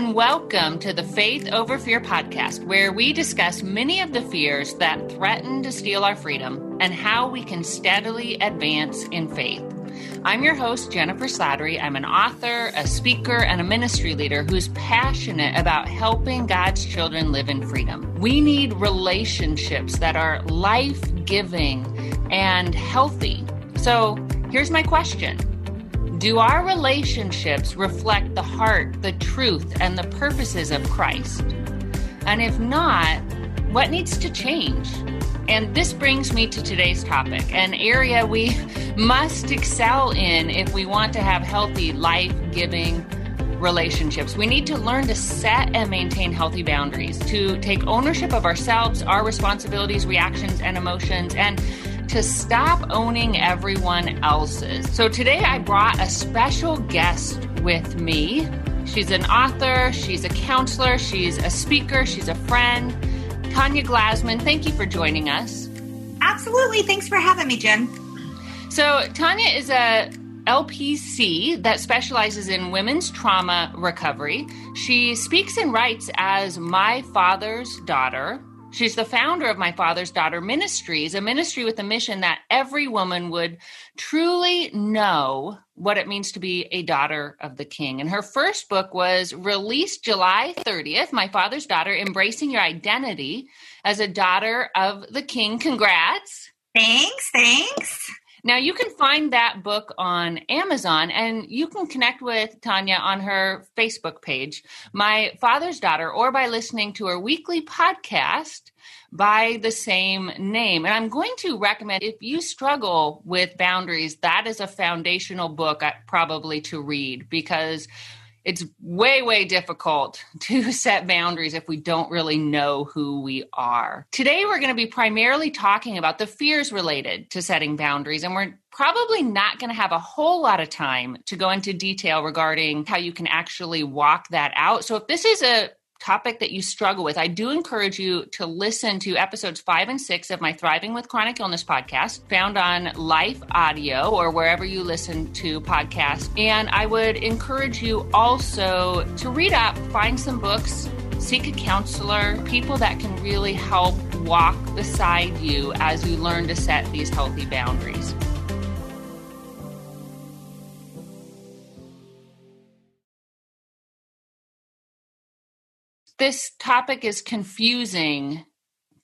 and welcome to the Faith Over Fear podcast, where we discuss many of the fears that threaten to steal our freedom and how we can steadily advance in faith. I'm your host, Jennifer Slattery. I'm an author, a speaker, and a ministry leader who's passionate about helping God's children live in freedom. We need relationships that are life giving and healthy. So here's my question Do our relationships reflect the heart, the truth, and the purposes of Christ? And if not, what needs to change? And this brings me to today's topic, an area we must excel in if we want to have healthy, life giving relationships. We need to learn to set and maintain healthy boundaries, to take ownership of ourselves, our responsibilities, reactions, and emotions, and to stop owning everyone else's. So today I brought a special guest with me. She's an author, she's a counselor, she's a speaker, she's a friend. Tanya Glessman, thank you for joining us. Absolutely. Thanks for having me, Jen. So, Tanya is a LPC that specializes in women's trauma recovery. She speaks and writes as My Father's Daughter. She's the founder of My Father's Daughter Ministries, a ministry with a mission that every woman would truly know what it means to be a daughter of the king. And her first book was released July 30th, My Father's Daughter Embracing Your Identity as a Daughter of the King. Congrats. Thanks. Thanks. Now, you can find that book on Amazon and you can connect with Tanya on her Facebook page, My Father's Daughter, or by listening to her weekly podcast by the same name. And I'm going to recommend if you struggle with boundaries, that is a foundational book uh, probably to read because it's way, way difficult to set boundaries if we don't really know who we are. Today, we're going to be primarily talking about the fears related to setting boundaries, and we're probably not going to have a whole lot of time to go into detail regarding how you can actually walk that out. So, if this is a topic that you struggle with, I do encourage you to listen to episodes five and six of my Thriving with Chronic Illness podcast, found on Life Audio or wherever you listen to podcasts. And I would encourage you also to read up, find some books, seek a counselor, people that can really help walk beside you as you learn to set these healthy boundaries. This topic is confusing,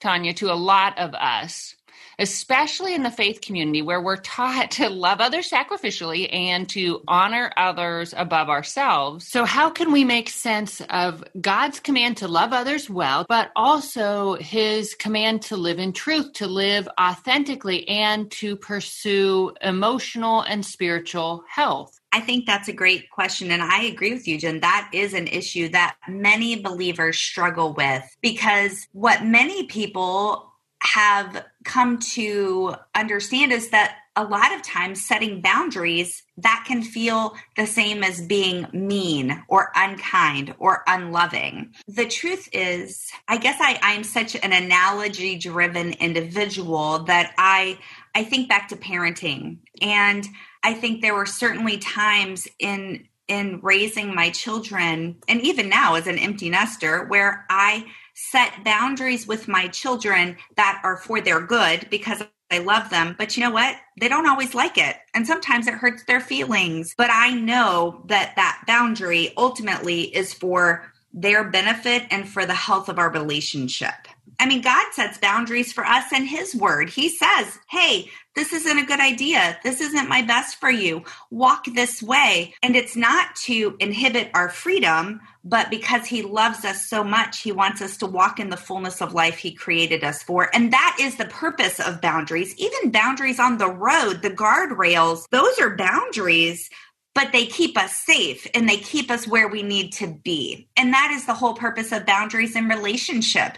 Tanya, to a lot of us, especially in the faith community where we're taught to love others sacrificially and to honor others above ourselves. So, how can we make sense of God's command to love others well, but also his command to live in truth, to live authentically, and to pursue emotional and spiritual health? I think that's a great question. And I agree with you, Jen. That is an issue that many believers struggle with because what many people have come to understand is that a lot of times setting boundaries that can feel the same as being mean or unkind or unloving the truth is i guess i i'm such an analogy driven individual that i i think back to parenting and I think there were certainly times in in raising my children and even now as an empty nester where I set boundaries with my children that are for their good because I love them, but you know what? They don't always like it. And sometimes it hurts their feelings. But I know that that boundary ultimately is for their benefit and for the health of our relationship. I mean, God sets boundaries for us in His Word. He says, hey, this isn't a good idea. This isn't my best for you. Walk this way. And it's not to inhibit our freedom, but because He loves us so much, He wants us to walk in the fullness of life He created us for. And that is the purpose of boundaries. Even boundaries on the road, the guardrails, those are boundaries but they keep us safe and they keep us where we need to be. And that is the whole purpose of boundaries in relationship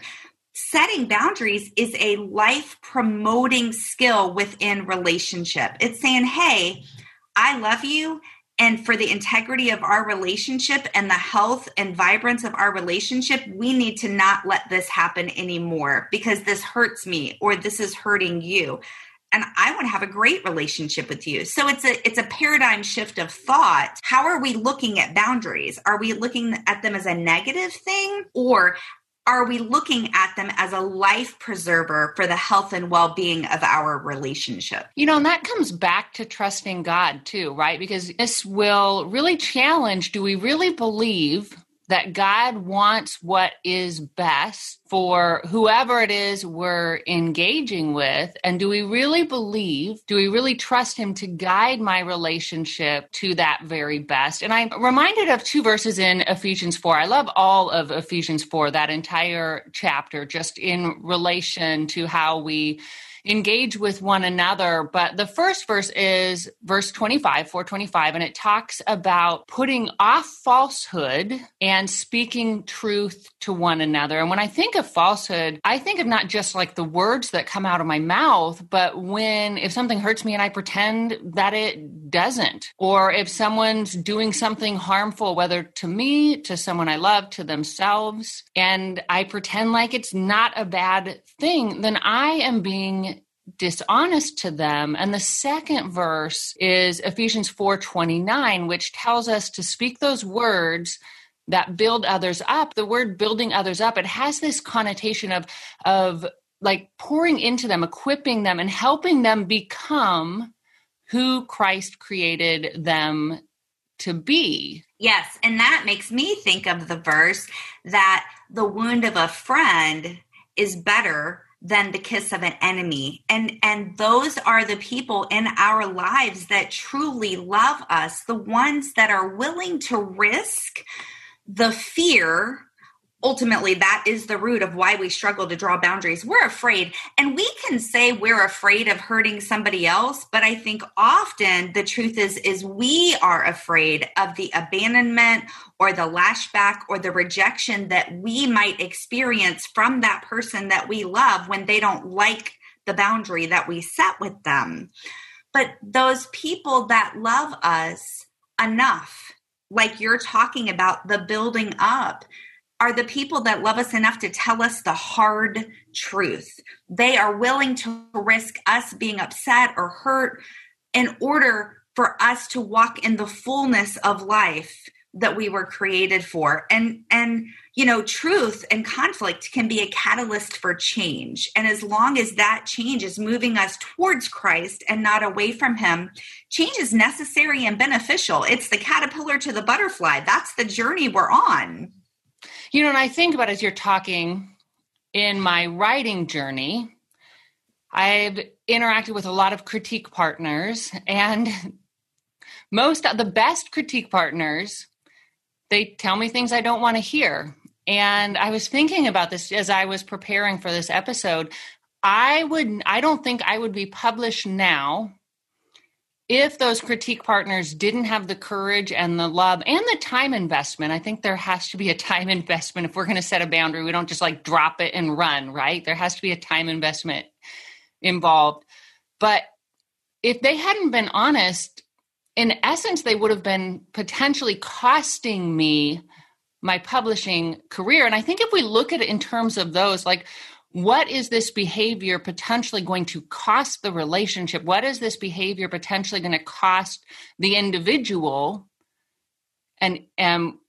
setting boundaries is a life promoting skill within relationship. It's saying, hey, I love you. And for the integrity of our relationship and the health and vibrance of our relationship, we need to not let this happen anymore because this hurts me or this is hurting you. and I want to have a great relationship with you. So it's a it's a paradigm shift of thought. How are we looking at boundaries? Are we looking at them as a negative thing or are we looking at them as a life preserver for the health and well-being of our relationship? You know and that comes back to trusting god too right? Because this will really challenge do we really believe that God wants what is best for whoever it is we're engaging with. And do we really believe, do we really trust Him to guide my relationship to that very best? And I'm reminded of two verses in Ephesians 4. I love all of Ephesians 4, that entire chapter, just in relation to how we engage with one another. But the first verse is verse 25, 425, and it talks about putting off falsehood and speaking truth to one another. And when I think of falsehood, I think of not just like the words that come out of my mouth, but when if something hurts me and I pretend that it doesn't, or if someone's doing something harmful, whether to me, to someone I love, to themselves, and I pretend like it's not a bad thing, then I am being dishonest to them. And the second verse is Ephesians 4:29 which tells us to speak those words that build others up. The word building others up it has this connotation of of like pouring into them equipping them and helping them become who Christ created them to be. Yes and that makes me think of the verse that the wound of a friend is better than the kiss of an enemy. And and those are the people in our lives that truly love us the ones that are willing to risk the fear ultimately that is the root of why we struggle to draw boundaries. We're afraid and we can say we're afraid of hurting somebody else but i think often the truth is is we are afraid of the abandonment or the lashback or the rejection that we might experience from that person that we love when they don't like the boundary that we set with them. But those people that love us enough like you're talking about the building up are the people that love us enough to tell us the hard truth. They are willing to risk us being upset or hurt in order for us to walk in the fullness of life that we were created for. And and you know truth and conflict can be a catalyst for change. And as long as that change is moving us towards Christ and not away from him change is necessary and beneficial. It's the caterpillar to the butterfly. That's the journey we're on you know, and I think about as you're talking in my writing journey, I've interacted with a lot of critique partners, and most of the best critique partners, they tell me things I don't want to hear. And I was thinking about this as I was preparing for this episode. I would, I don't think I would be published now if those critique partners didn't have the courage and the love and the time investment, I think there has to be a time investment. If we're going to set a boundary, we don't just like drop it and run, right? There has to be a time investment involved. But if they hadn't been honest, in essence, they would have been potentially costing me my publishing career. And I think if we look at it in terms of those, like what is this behavior potentially going to cost the relationship? What is this behavior potentially going to cost the individual? And um,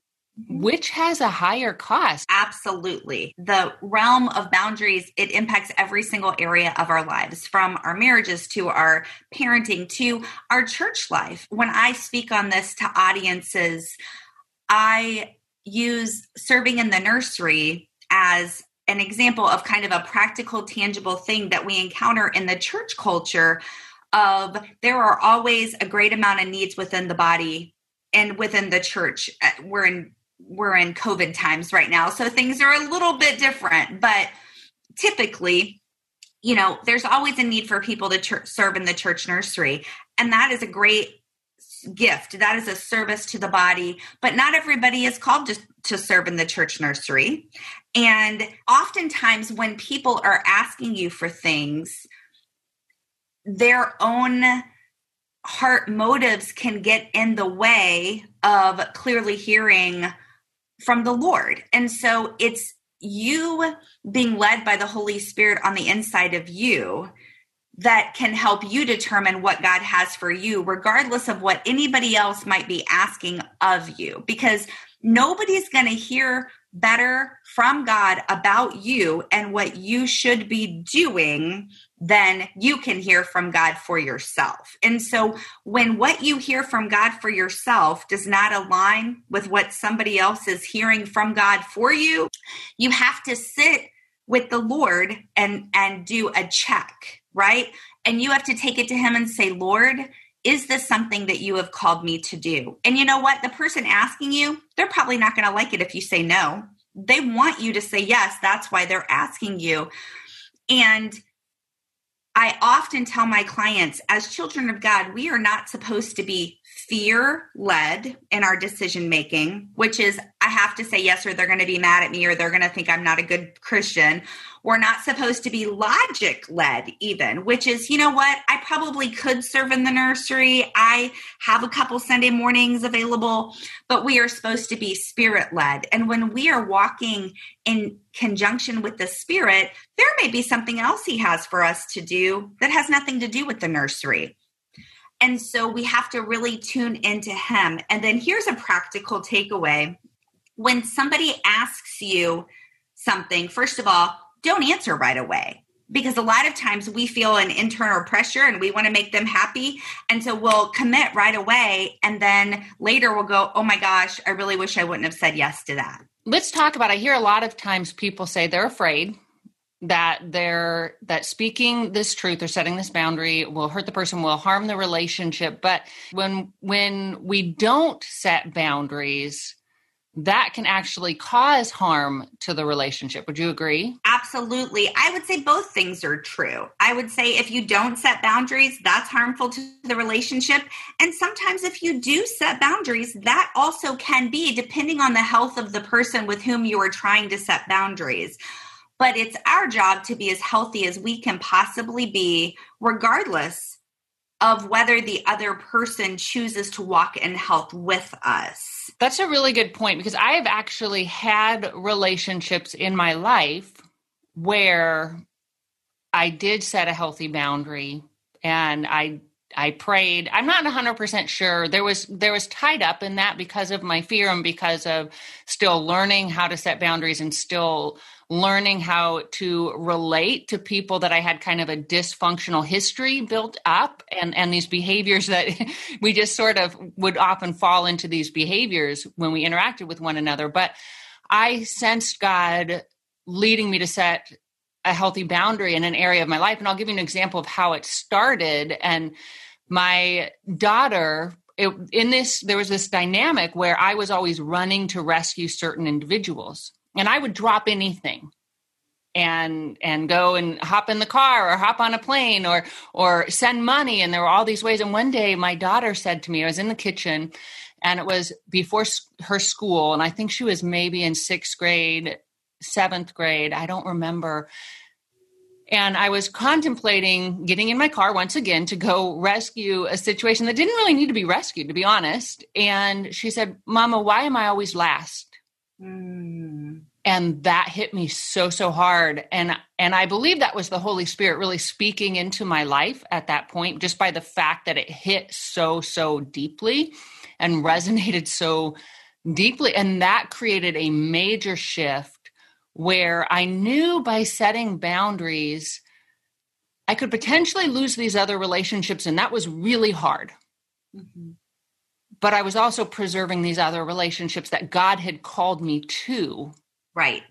which has a higher cost? Absolutely. The realm of boundaries, it impacts every single area of our lives, from our marriages to our parenting to our church life. When I speak on this to audiences, I use serving in the nursery as an example of kind of a practical, tangible thing that we encounter in the church culture of there are always a great amount of needs within the body and within the church. Uh, we're in we're in COVID times right now, so things are a little bit different, but typically you know there's always a need for people to serve in the church nursery and that is a great gift. That is a service to the body but not everybody is called to, to serve in the church nursery. And oftentimes when people are asking you for things their own heart motives can get in the way of clearly hearing from the lord. And so it's you being led by the holy spirit on the inside of you that can help you determine what God has for you, regardless of what anybody else might be asking of you. Because nobody's going to hear better from God about you and what you should be doing than you can hear from God for yourself. And so when what you hear from God for yourself does not align with what somebody else is hearing from God for you, you have to sit with the Lord and and do a check, right? And you have to take it to him and say, "Lord, is this something that you have called me to do? And you know what? The person asking you, they're probably not going to like it if you say no. They want you to say yes. That's why they're asking you. And I often tell my clients, as children of God, we are not supposed to be fear led in our decision making, which is I have to say yes, or they're going to be mad at me, or they're going to think I'm not a good Christian. We're not supposed to be logic led, even, which is, you know what? I probably could serve in the nursery. I have a couple Sunday mornings available, but we are supposed to be spirit led. And when we are walking in conjunction with the spirit, there may be something else he has for us to do that has nothing to do with the nursery. And so we have to really tune into him. And then here's a practical takeaway when somebody asks you something, first of all, don't answer right away because a lot of times we feel an internal pressure and we want to make them happy. And so we'll commit right away. And then later we'll go, oh my gosh, I really wish I wouldn't have said yes to that. Let's talk about, I hear a lot of times people say they're afraid that they're that speaking this truth or setting this boundary will hurt the person will harm the relationship but when when we don't set boundaries that can actually cause harm to the relationship. Would you agree? Absolutely. I would say both things are true. I would say if you don't set boundaries, that's harmful to the relationship. And sometimes if you do set boundaries, that also can be, depending on the health of the person with whom you are trying to set boundaries. But it's our job to be as healthy as we can possibly be, regardless of whether the other person chooses to walk in health with us. That's a really good point because I have actually had relationships in my life where I did set a healthy boundary and I I prayed. I'm not 100% sure. There was there was tied up in that because of my fear and because of still learning how to set boundaries and still learning how to relate to people that I had kind of a dysfunctional history built up and, and these behaviors that we just sort of would often fall into these behaviors when we interacted with one another. But I sensed God leading me to set a healthy boundary in an area of my life. And I'll give you an example of how it started. And my daughter, it, in this, there was this dynamic where I was always running to rescue certain individuals and I would drop anything and and go and hop in the car or hop on a plane or or send money. And there were all these ways. And one day my daughter said to me I was in the kitchen and it was before her school. And I think she was maybe in 6th grade 7th grade. I don't remember. And I was contemplating getting in my car once again to go rescue a situation that didn't really need to be rescued to be honest. And she said mama why am I always last Mm. And that hit me so so hard and and I believe that was the Holy Spirit really speaking into my life at that point just by the fact that it hit so so deeply and resonated so deeply and that created a major shift where I knew by setting boundaries I could potentially lose these other relationships and that was really hard. Mm-hmm but I was also preserving these other relationships that God had called me to. Right.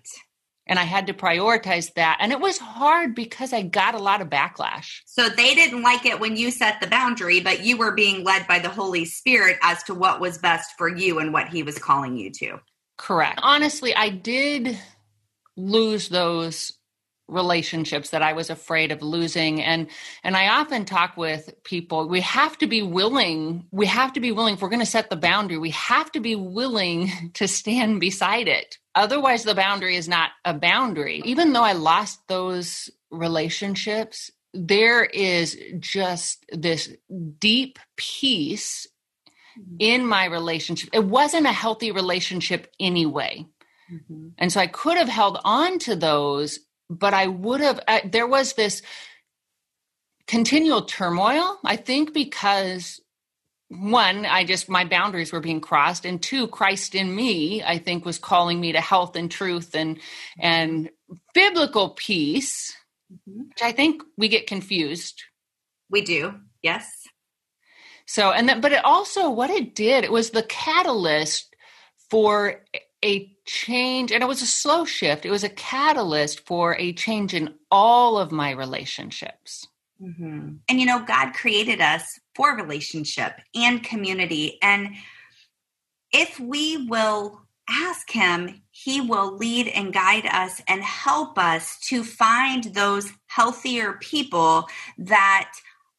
And I had to prioritize that. And it was hard because I got a lot of backlash. So they didn't like it when you set the boundary, but you were being led by the Holy Spirit as to what was best for you and what He was calling you to. Correct. Honestly, I did lose those relationships that I was afraid of losing. And and I often talk with people we have to be willing we have to be willing if we're going to set the boundary we have to be willing to stand beside it. Otherwise the boundary is not a boundary. Even though I lost those relationships there is just this deep peace in my relationship. It wasn't a healthy relationship anyway. Mm-hmm. And so I could have held on to those but I would have, uh, there was this continual turmoil. I think because one, I just, my boundaries were being crossed. And two, Christ in me, I think was calling me to health and truth and, and biblical peace, mm-hmm. which I think we get confused. We do. Yes. So, and then, but it also, what it did, it was the catalyst for a change, and it was a slow shift. It was a catalyst for a change in all of my relationships. Mm-hmm. And you know, God created us for relationship and community. And if we will ask Him, He will lead and guide us and help us to find those healthier people that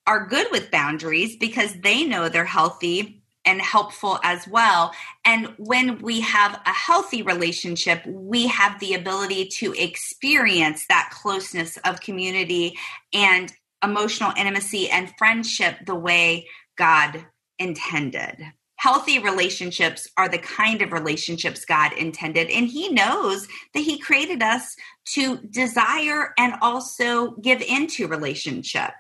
are good with boundaries because they know they're healthy and helpful as well. And when we have a healthy relationship, we have the ability to experience that closeness of community and emotional intimacy and friendship the way God intended. Healthy relationships are the kind of relationships God intended. And He knows that He created us to desire and also give into relationship.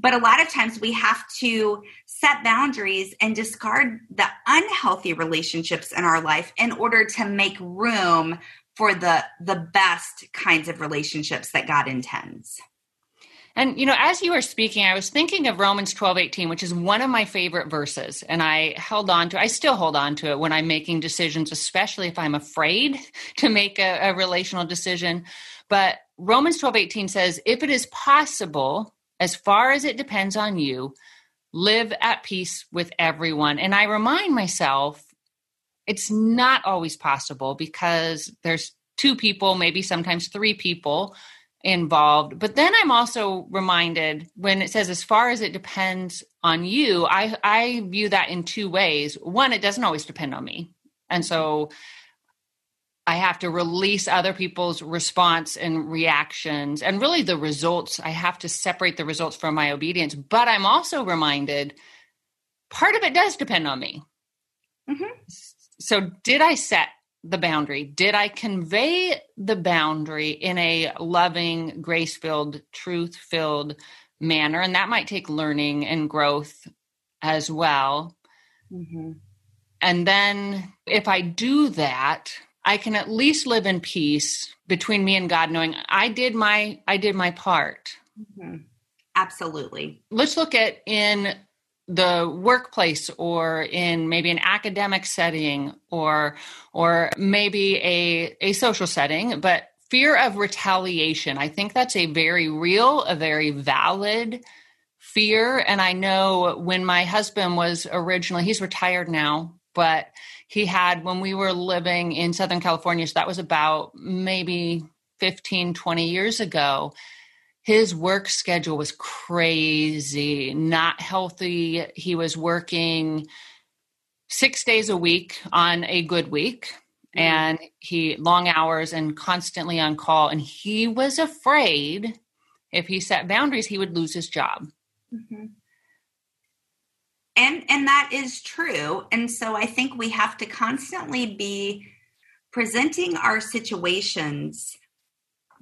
But a lot of times we have to set boundaries and discard the unhealthy relationships in our life in order to make room for the the best kinds of relationships that God intends. And you know, as you were speaking, I was thinking of Romans 12, 18, which is one of my favorite verses. And I held on to I still hold on to it when I'm making decisions, especially if I'm afraid to make a, a relational decision. But Romans 12, 18 says, if it is possible, as far as it depends on you, live at peace with everyone. And I remind myself it's not always possible because there's two people, maybe sometimes three people involved. But then I'm also reminded when it says as far as it depends on you, I I view that in two ways. One, it doesn't always depend on me. And so I have to release other people's response and reactions and really the results. I have to separate the results from my obedience. But I'm also reminded part of it does depend on me. Mm-hmm. So, did I set the boundary? Did I convey the boundary in a loving, grace filled, truth filled manner? And that might take learning and growth as well. Mm-hmm. And then, if I do that, I can at least live in peace between me and God, knowing I did my I did my part. Mm-hmm. Absolutely. Let's look at in the workplace or in maybe an academic setting or or maybe a a social setting, but fear of retaliation. I think that's a very real, a very valid fear. And I know when my husband was originally, he's retired now, but he had when we were living in Southern California. So that was about maybe 15, 20 years ago. His work schedule was crazy, not healthy. He was working six days a week on a good week mm-hmm. and he long hours and constantly on call. And he was afraid if he set boundaries, he would lose his job. Mm-hmm and and that is true. And so i think we have to constantly be presenting our situations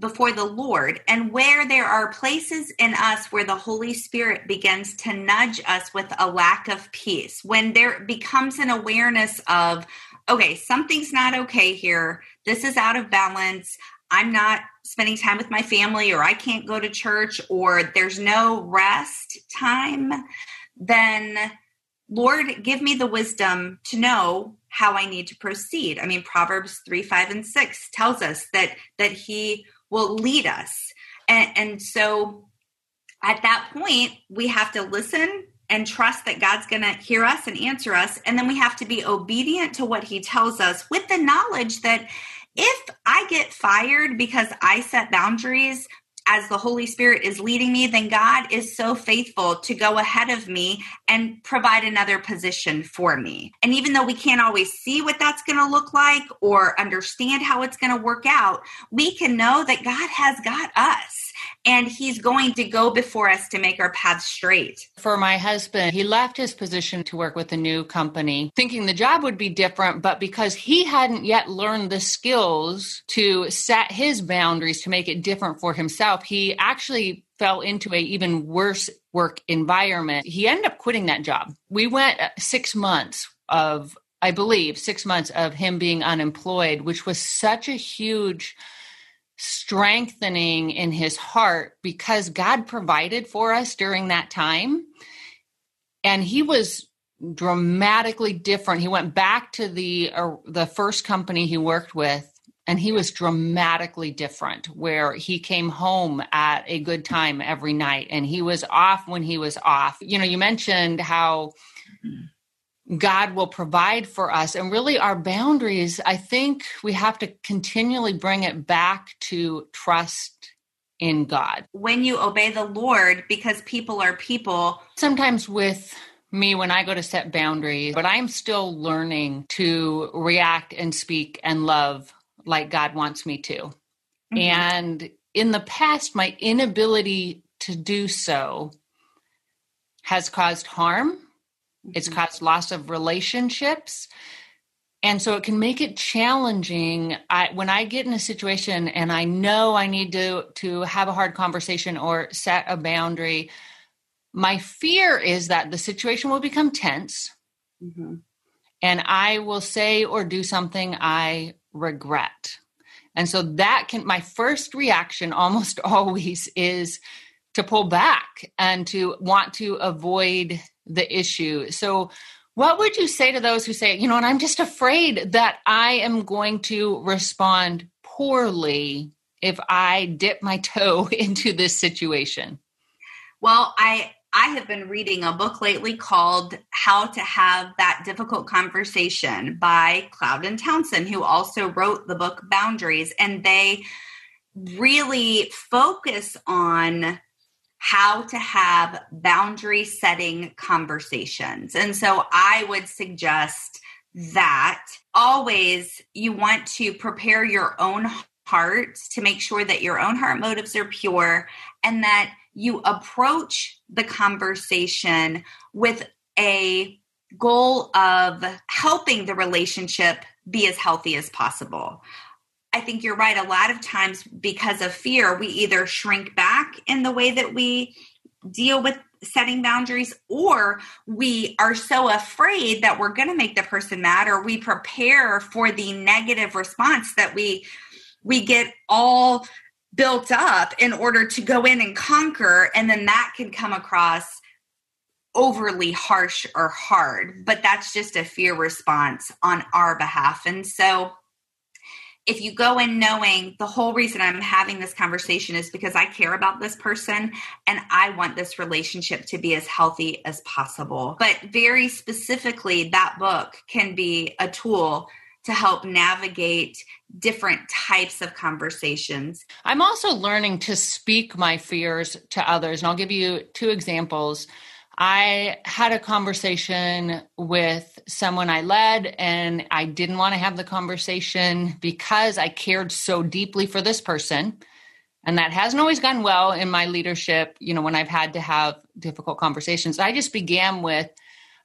before the lord and where there are places in us where the holy spirit begins to nudge us with a lack of peace when there becomes an awareness of okay something's not okay here. This is out of balance. I'm not spending time with my family or i can't go to church or there's no rest time. Then Lord, give me the wisdom to know how I need to proceed. I mean, Proverbs 3, 5, and 6 tells us that that He will lead us. And, and so at that point, we have to listen and trust that God's going to hear us and answer us. And then we have to be obedient to what He tells us with the knowledge that if I get fired because I set boundaries, as the Holy Spirit is leading me, then God is so faithful to go ahead of me and provide another position for me. And even though we can't always see what that's going to look like or understand how it's going to work out, we can know that God has got us and he's going to go before us to make our path straight. For my husband, he left his position to work with a new company, thinking the job would be different, but because he hadn't yet learned the skills to set his boundaries to make it different for himself, he actually fell into a even worse work environment. He ended up quitting that job. We went 6 months of I believe 6 months of him being unemployed, which was such a huge strengthening in his heart because God provided for us during that time. And he was dramatically different. He went back to the uh, the first company he worked with and he was dramatically different where he came home at a good time every night and he was off when he was off. You know, you mentioned how God will provide for us. And really, our boundaries, I think we have to continually bring it back to trust in God. When you obey the Lord, because people are people. Sometimes with me, when I go to set boundaries, but I'm still learning to react and speak and love like God wants me to. Mm-hmm. And in the past, my inability to do so has caused harm it's mm-hmm. caused loss of relationships. And so it can make it challenging. I, when I get in a situation and I know I need to to have a hard conversation or set a boundary, my fear is that the situation will become tense, mm-hmm. and I will say or do something I regret. And so that can my first reaction almost always is to pull back and to want to avoid the issue. So, what would you say to those who say, you know, and I'm just afraid that I am going to respond poorly if I dip my toe into this situation? Well, I I have been reading a book lately called How to Have That Difficult Conversation by Cloud and Townsend, who also wrote the book Boundaries. And they really focus on how to have boundary setting conversations. And so I would suggest that always you want to prepare your own heart to make sure that your own heart motives are pure and that you approach the conversation with a goal of helping the relationship be as healthy as possible. I think you're right. A lot of times, because of fear, we either shrink back in the way that we deal with setting boundaries, or we are so afraid that we're going to make the person mad, or we prepare for the negative response that we we get all built up in order to go in and conquer, and then that can come across overly harsh or hard. But that's just a fear response on our behalf, and so if you go in knowing the whole reason I'm having this conversation is because I care about this person and I want this relationship to be as healthy as possible. But very specifically, that book can be a tool to help navigate different types of conversations. I'm also learning to speak my fears to others. And I'll give you two examples. I had a conversation with someone I led, and I didn't want to have the conversation because I cared so deeply for this person. And that hasn't always gone well in my leadership, you know, when I've had to have difficult conversations. I just began with,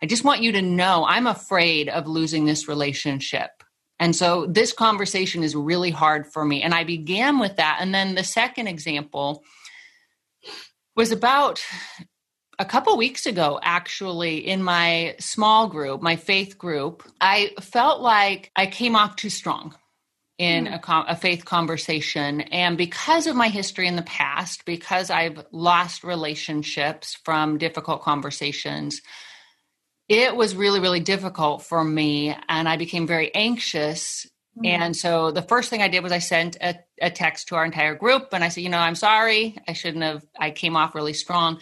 I just want you to know I'm afraid of losing this relationship. And so this conversation is really hard for me. And I began with that. And then the second example was about a couple weeks ago, actually, in my small group, my faith group, I felt like I came off too strong in mm. a, a, faith conversation. And because of my history in the past, because I've lost relationships from difficult conversations, it was really, really difficult for me. And I became very anxious. Mm. And so the first thing I did was I sent a, a text to our entire group and I said, you know, I'm sorry. I shouldn't have, I came off really strong.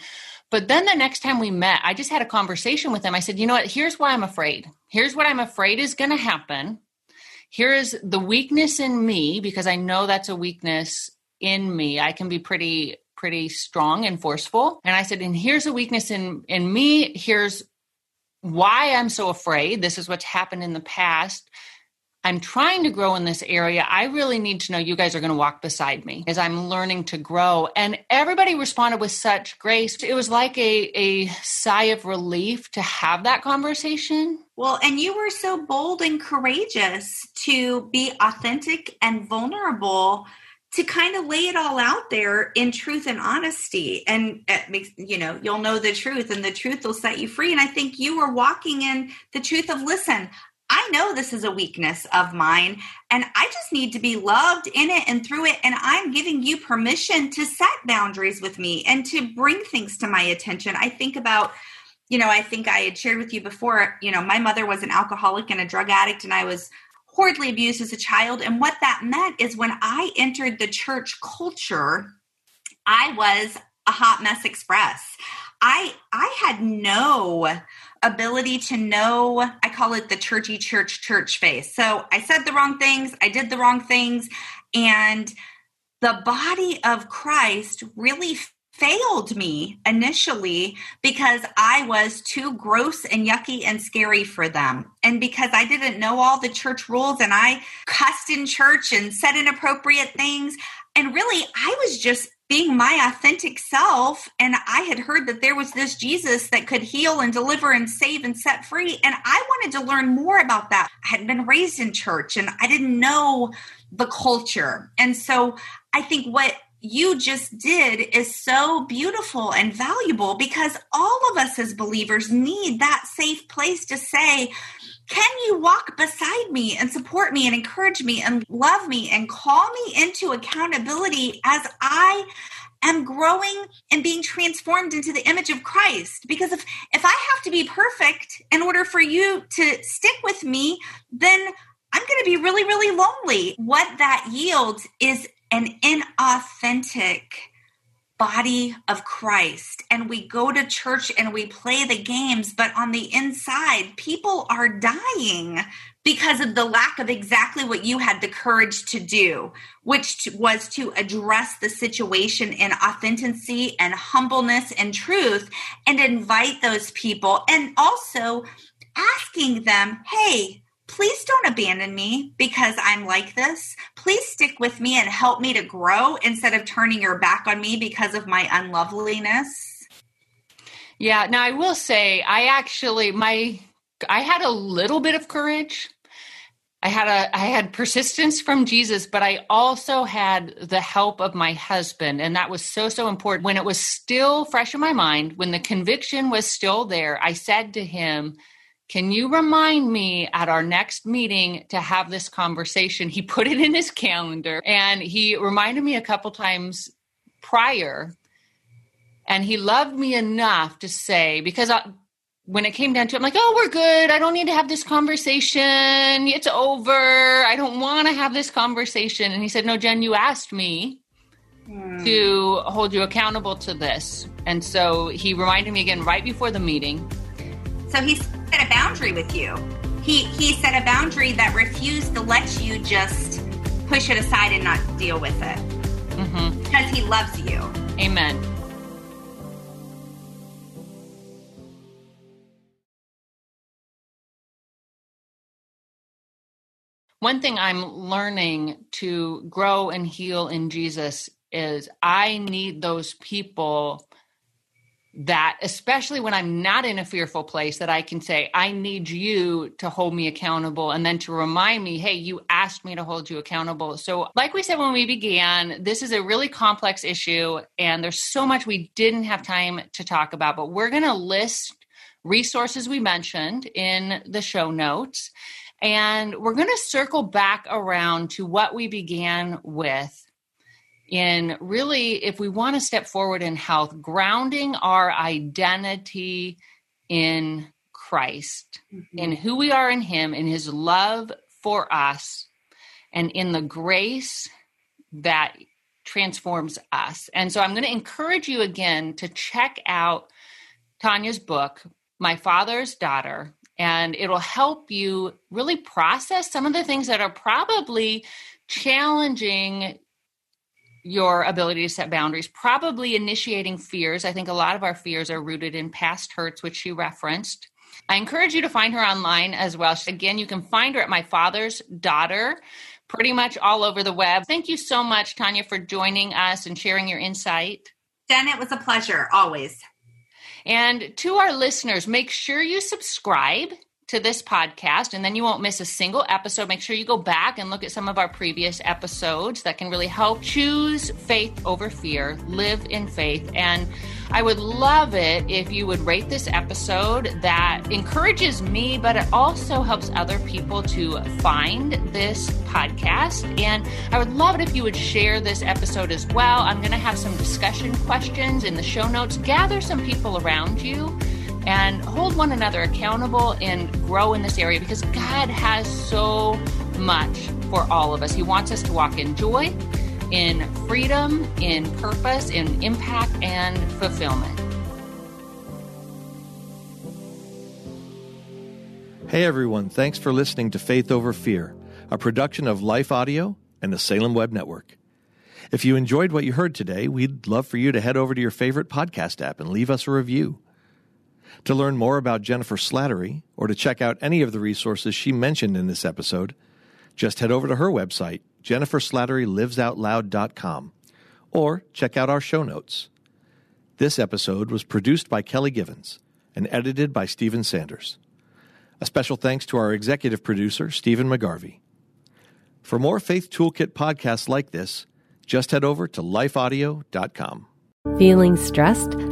But then the next time we met, I just had a conversation with them. I said, you know what? Here's why I'm afraid. Here's what I'm afraid is going to happen. Here is the weakness in me because I know that's a weakness in me. I can be pretty pretty strong and forceful. And I said, and here's a weakness in in me. Here's why I'm so afraid. This is what's happened in the past. I'm trying to grow in this area. I really need to know you guys are going to walk beside me as I'm learning to grow. And everybody responded with such grace. It was like a, a sigh of relief to have that conversation. Well, and you were so bold and courageous to be authentic and vulnerable to kind of lay it all out there in truth and honesty and makes you know you'll know the truth and the truth will set you free and i think you were walking in the truth of listen I know this is a weakness of mine and I just need to be loved in it and through it. And I'm giving you permission to set boundaries with me and to bring things to my attention. I think about, you know, I think I had shared with you before, you know, my mother was an alcoholic and a drug addict and I was horribly abused as a child. And what that meant is when I entered the church culture, I was a hot mess express. I I had no ability to know i call it the churchy church church face so i said the wrong things i did the wrong things and the body of christ really failed me initially because I was too gross and yucky and scary for them. And because I didn't know all the church rules and I cussed in church and said inappropriate things. And really, I was just being my authentic self and i had heard that there was this jesus that could heal and deliver and save and set free and i wanted to learn more about that i had been raised in church and i didn't know the culture and so i think what you just did is so beautiful and valuable because all of us as believers need that safe place to say can you walk beside me and support me and encourage me and love me and call me into accountability as I am growing and being transformed into the image of Christ? Because if if I have to be perfect in order for you to stick with me, then I'm going to be really really lonely. What that yields is an inauthentic body of Christ. And we go to church and we play the games, but on the inside, people are dying because of the lack of exactly what you had the courage to do, which was to address the situation in authenticity and humbleness and truth and invite those people. And also asking them, hey, please don't abandon me because I'm like this. Please stick with me and help me to grow instead of turning your back on me because of my unloveliness. Yeah, now I will say I actually my I had a little bit of courage. I had a I had persistence from Jesus, but I also had the help of my husband and that was so so important. When it was still fresh in my mind, when the conviction was still there, I said to him, can you remind me at our next meeting to have this conversation? He put it in his calendar and he reminded me a couple times prior. And he loved me enough to say, because I, when it came down to it, I'm like, oh, we're good. I don't need to have this conversation. It's over. I don't want to have this conversation. And he said, no, Jen, you asked me hmm. to hold you accountable to this. And so he reminded me again right before the meeting. So he set a boundary with you. He he set a boundary that refused to let you just push it aside and not deal with it mm-hmm. because he loves you. Amen. One thing I'm learning to grow and heal in Jesus is I need those people that especially when i'm not in a fearful place that i can say i need you to hold me accountable and then to remind me hey you asked me to hold you accountable. So like we said when we began this is a really complex issue and there's so much we didn't have time to talk about but we're going to list resources we mentioned in the show notes and we're going to circle back around to what we began with in really, if we want to step forward in health, grounding our identity in Christ, mm-hmm. in who we are in Him, in His love for us, and in the grace that transforms us. And so I'm going to encourage you again to check out Tanya's book, My Father's Daughter, and it'll help you really process some of the things that are probably challenging your ability to set boundaries, probably initiating fears. I think a lot of our fears are rooted in past hurts, which she referenced. I encourage you to find her online as well. Again, you can find her at My Father's Daughter, pretty much all over the web. Thank you so much, Tanya, for joining us and sharing your insight. Jen, it was a pleasure, always. And to our listeners, make sure you subscribe to this podcast and then you won't miss a single episode. Make sure you go back and look at some of our previous episodes that can really help choose faith over fear, live in faith. And I would love it if you would rate this episode that encourages me, but it also helps other people to find this podcast. And I would love it if you would share this episode as well. I'm going to have some discussion questions in the show notes. Gather some people around you and hold one another accountable and grow in this area because God has so much for all of us. He wants us to walk in joy, in freedom, in purpose, in impact, and fulfillment. Hey everyone, thanks for listening to Faith Over Fear, a production of Life Audio and the Salem Web Network. If you enjoyed what you heard today, we'd love for you to head over to your favorite podcast app and leave us a review. To learn more about Jennifer Slattery or to check out any of the resources she mentioned in this episode, just head over to her website, jenniferslatterylivesoutloud.com, or check out our show notes. This episode was produced by Kelly Givens and edited by Stephen Sanders. A special thanks to our executive producer, Stephen McGarvey. For more Faith Toolkit podcasts like this, just head over to lifeaudio.com. Feeling stressed?